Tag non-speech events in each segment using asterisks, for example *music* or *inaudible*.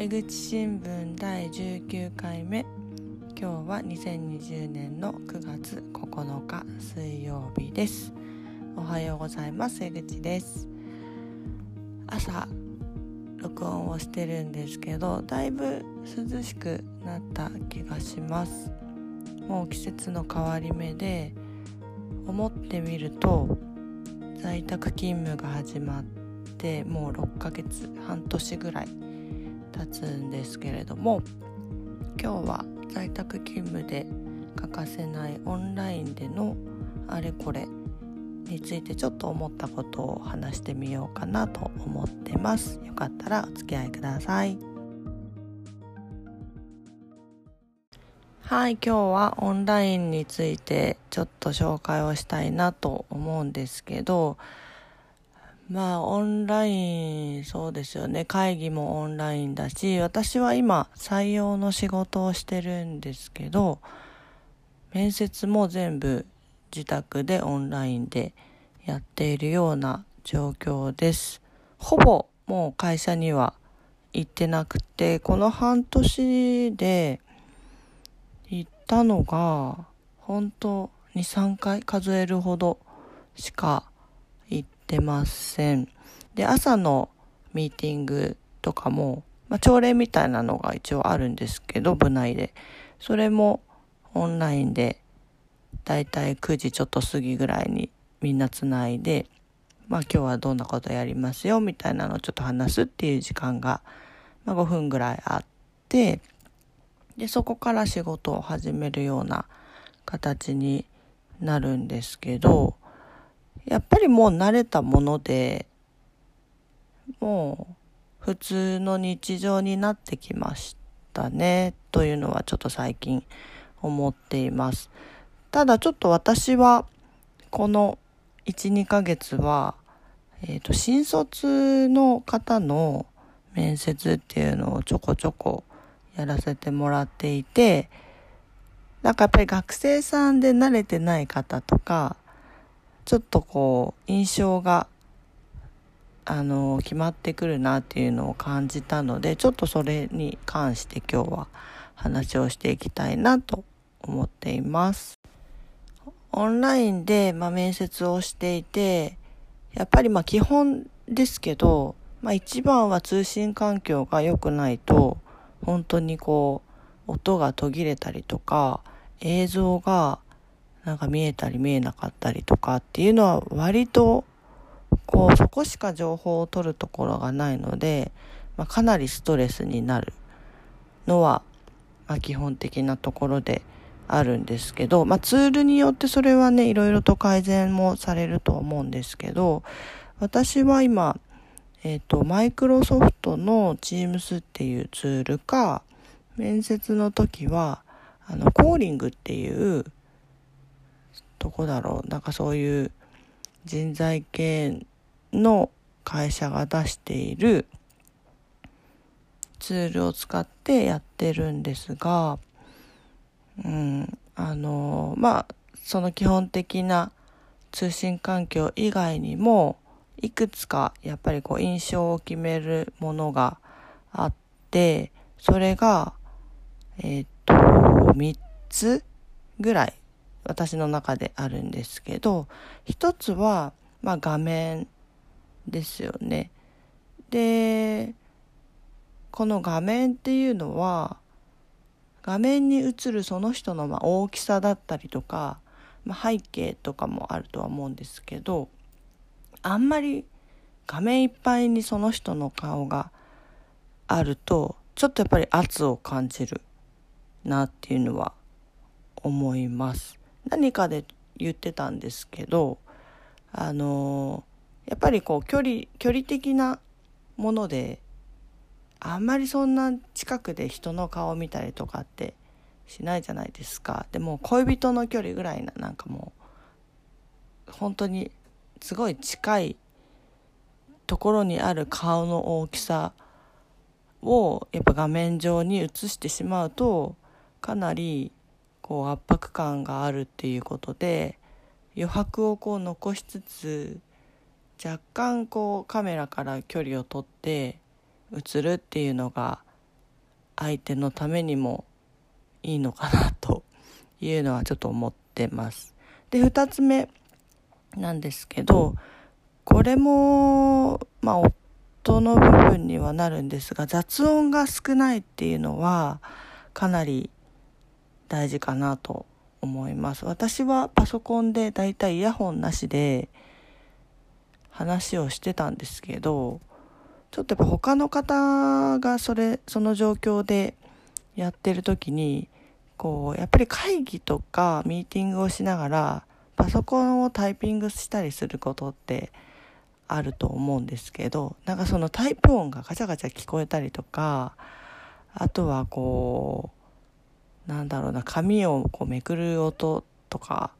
江口新聞第19回目。今日は2020年の9月9日水曜日です。おはようございます。江口です。朝録音をしてるんですけどだいぶ涼しくなった気がします。もう季節の変わり目で思ってみると在宅勤務が始まってもう6ヶ月半年ぐらい経つんですけれども今日は在宅勤務で欠かせないオンラインでのあれこれについてちょっと思ったことを話してみようかなと思ってます。よかったらお付き合いください。はい今日はオンラインについてちょっと紹介をしたいなと思うんですけどまあ、オンライン、そうですよね。会議もオンラインだし、私は今、採用の仕事をしてるんですけど、面接も全部自宅でオンラインでやっているような状況です。ほぼもう会社には行ってなくて、この半年で行ったのが、本当2、3回数えるほどしかてません。で、朝のミーティングとかも、まあ、朝礼みたいなのが一応あるんですけど、部内で。それもオンラインで、だいたい9時ちょっと過ぎぐらいにみんなつないで、まあ今日はどんなことやりますよみたいなのをちょっと話すっていう時間が、まあ、5分ぐらいあって、で、そこから仕事を始めるような形になるんですけど、やっぱりもう慣れたもので、もう普通の日常になってきましたね、というのはちょっと最近思っています。ただちょっと私は、この1、2ヶ月は、えっ、ー、と、新卒の方の面接っていうのをちょこちょこやらせてもらっていて、なんかやっぱり学生さんで慣れてない方とか、ちょっとこう、印象が、あの、決まってくるなっていうのを感じたので、ちょっとそれに関して今日は話をしていきたいなと思っています。オンラインで、まあ、面接をしていて、やっぱりまあ基本ですけど、まあ一番は通信環境が良くないと、本当にこう、音が途切れたりとか、映像がなんか見えたり見えなかったりとかっていうのは割とこうそこしか情報を取るところがないので、まあ、かなりストレスになるのは、まあ、基本的なところであるんですけど、まあ、ツールによってそれはねいろいろと改善もされると思うんですけど私は今えっ、ー、とマイクロソフトの Teams っていうツールか面接の時はあのコーリングっていうどこだろう。なんかそういう人材系の会社が出しているツールを使ってやってるんですが、うん、あの、まあ、その基本的な通信環境以外にも、いくつかやっぱりこう印象を決めるものがあって、それが、えっ、と、3つぐらい私の中であるんですけど一つは、まあ、画面ですよね。でこの画面っていうのは画面に映るその人のまあ大きさだったりとか、まあ、背景とかもあるとは思うんですけどあんまり画面いっぱいにその人の顔があるとちょっとやっぱり圧を感じるなっていうのは思います。何かで言ってたんですけどあのやっぱりこう距離距離的なものであんまりそんな近くで人の顔を見たりとかってしないじゃないですか。でも恋人の距離ぐらいななんかもう本当にすごい近いところにある顔の大きさをやっぱ画面上に映してしまうとかなりこう圧迫感があるっていうことで余白をこう残しつつ若干こうカメラから距離を取って映るっていうのが相手のためにもいいのかなというのはちょっと思ってます。で、二つ目なんですけど、これも、まあ、音の部分にはなるんですが、雑音が少ないっていうのはかなり大事かなと思います。私はパソコンでだいたいイヤホンなしで話をしてたんですけど、ちょっとやっぱ他の方がそれ、その状況でやってる時に、こう、やっぱり会議とかミーティングをしながら、パソコンをタイピングしたりすることってあると思うんですけど、なんかそのタイプ音がガチャガチャ聞こえたりとか、あとはこう、なんだろうな、紙をこうめくる音とか、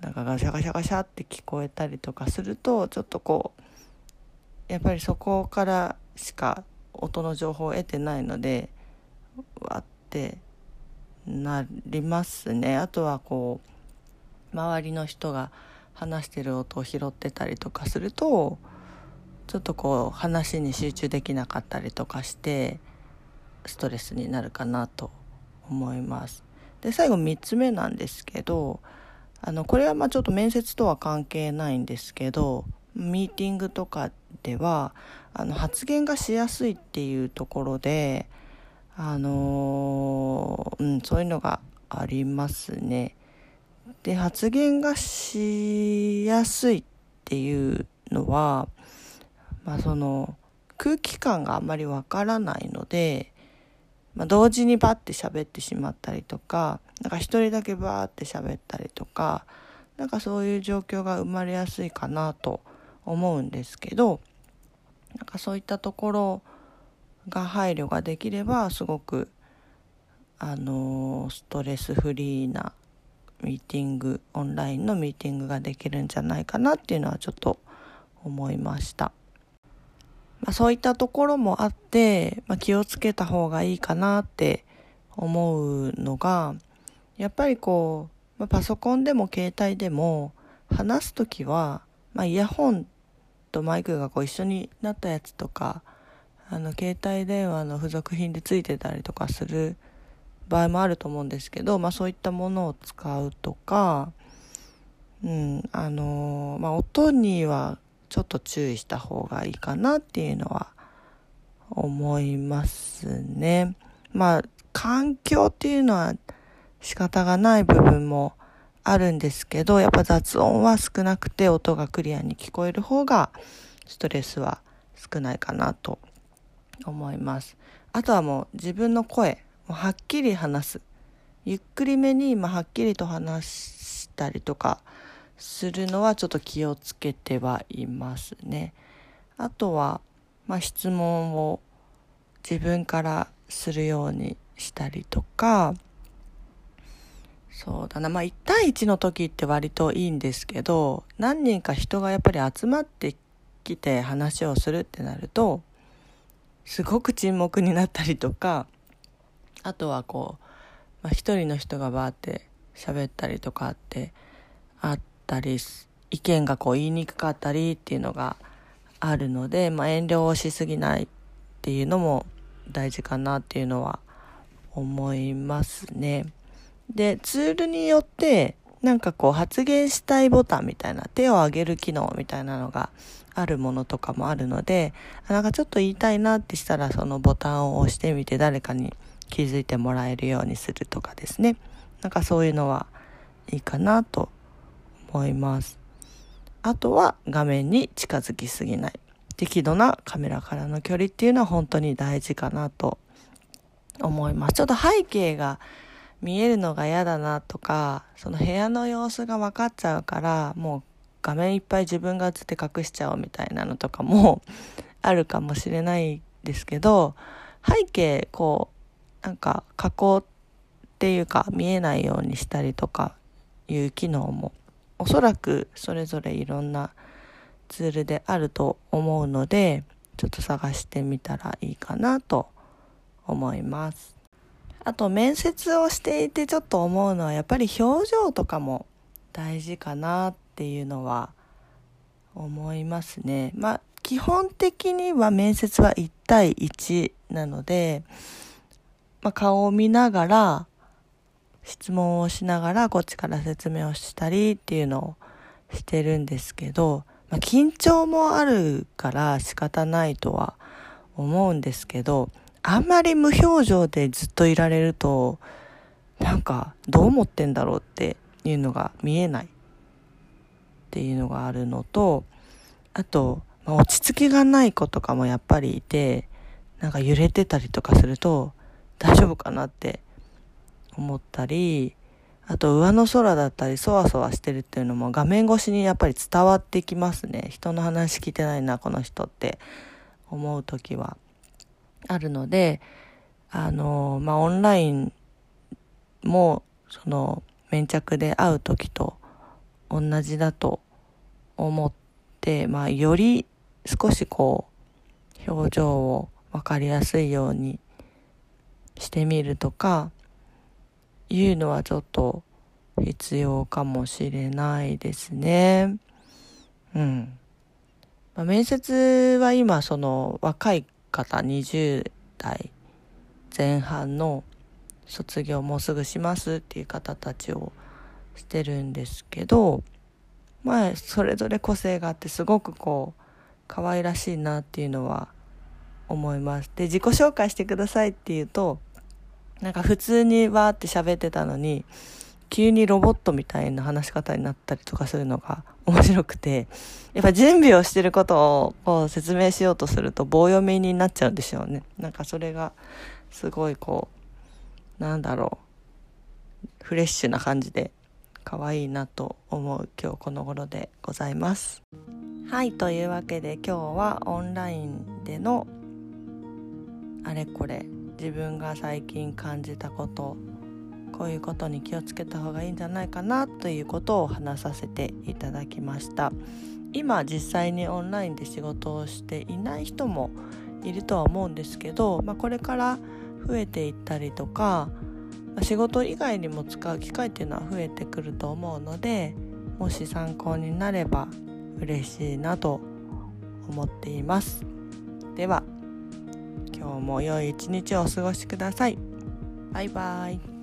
なんかガシャガシャガシャって聞こえたりとかすると、ちょっとこう、やっぱりそこからしか音の情報を得てないので、わってなりますね。あとはこう、周りの人が話してる音を拾ってたりとかすると、ちょっとこう話に集中できなかったりとかして、ストレスになるかなと思います。で、最後3つ目なんですけど、あの、これはまあちょっと面接とは関係ないんですけど、ミーティングとかでは、あの、発言がしやすいっていうところで、あのー、うん、そういうのがありますね。で、発言がしやすいっていうのは、まあその、空気感があんまりわからないので、まあ、同時にバッて喋ってしまったりとか、なんか一人だけバーって喋ったりとか、なんかそういう状況が生まれやすいかなと思うんですけど、なんかそういったところが配慮ができればすごくあのストレスフリーなミーティングオンラインのミーティングができるんじゃないかなっていうのはちょっと思いました。まあ、そういったところもあって、まあ、気をつけた方がいいかなって思うのがやっぱりこう、まあ、パソコンでも携帯でも話す時は、まあ、イヤホンとマイクがこう一緒になったやつとかあの携帯電話の付属品でついてたりとかする場合もあると思うんですけど、まあ、そういったものを使うとか、うんあのまあ、音にはちょっと注意した方がいいかなっていうのは思いますね。まあ環境っていうのは仕方がない部分もあるんですけど、やっぱ雑音は少なくて音がクリアに聞こえる方がストレスは少ないかなと思います。あとはもう自分の声、もはっきり話す。ゆっくりめに、まあ、はっきりと話したりとかするのはちょっと気をつけてはいますね。あとは、まあ、質問を自分からするようにしたりとか、そうだな。まあ、1対1の時って割といいんですけど、何人か人がやっぱり集まってきて話をするってなると、すごく沈黙になったりとか、あとはこう、まあ、一人の人がバーって喋ったりとかってあったり、意見がこう言いにくかったりっていうのがあるので、まあ、遠慮をしすぎないっていうのも大事かなっていうのは思いますね。で、ツールによって、なんかこう発言したいボタンみたいな、手を挙げる機能みたいなのがあるものとかもあるので、なんかちょっと言いたいなってしたらそのボタンを押してみて誰かに気づいてもらえるようにするとかですね。なんかそういうのはいいかなと思います。あとは画面に近づきすぎない。適度なカメラからの距離っていうのは本当に大事かなと思います。ちょっと背景が見えるのが嫌だなとか、その部屋の様子が分かっちゃうから、もう画面いっぱい自分が映って隠しちゃおうみたいなのとかも *laughs* あるかもしれないですけど、背景、こう、なんか加工っていうか見えないようにしたりとかいう機能もおそらくそれぞれいろんなツールであると思うので、ちょっと探してみたらいいかなと思います。あと面接をしていてちょっと思うのはやっぱり表情とかも大事かなっていうのは思いますね。まあ基本的には面接は1対1なのでまあ、顔を見ながら質問をしながらこっちから説明をしたりっていうのをしてるんですけど、まあ、緊張もあるから仕方ないとは思うんですけどあんまり無表情でずっといられるとなんかどう思ってんだろうっていうのが見えないっていうのがあるのとあと、まあ、落ち着きがない子とかもやっぱりいてなんか揺れてたりとかすると大丈夫かなって思ったりあと上の空だったりそわそわしてるっていうのも画面越しにやっぱり伝わってきますね。人の話聞いてないなこの人って思う時は。あるのであのまあオンラインもその粘着で会う時と同じだと思って、まあ、より少しこう表情を分かりやすいようにしてみるとかいうのはちょっと必要かもしれないですね。うん。まあ、面接は今その若い方20代前半の卒業もうすぐしますっていう方たちをしてるんですけどまあそれぞれ個性があってすごくこう可愛らしいなっていうのは思います。で自己紹介してくださいって言うとなんか普通にわーって喋ってたのに急にロボットみたいな話し方になったりとかするのが面白くてやっぱ準備をしてることをこう説明しようとすると棒読みになっちゃうんでしょうね。なんかそれがすごいこうなんだろうフレッシュな感じで可愛いなと思う今日この頃でございます。はいというわけで今日はオンラインでのあれこれ自分が最近感じたことこういうことに気をつけた方がいいんじゃないかなということを話させていただきました。今実際にオンラインで仕事をしていない人もいるとは思うんですけど、まあ、これから増えていったりとか仕事以外にも使う機会っていうのは増えてくると思うのでもし参考になれば嬉しいなと思っています。では今日も良い一日をお過ごしください。バイバイ。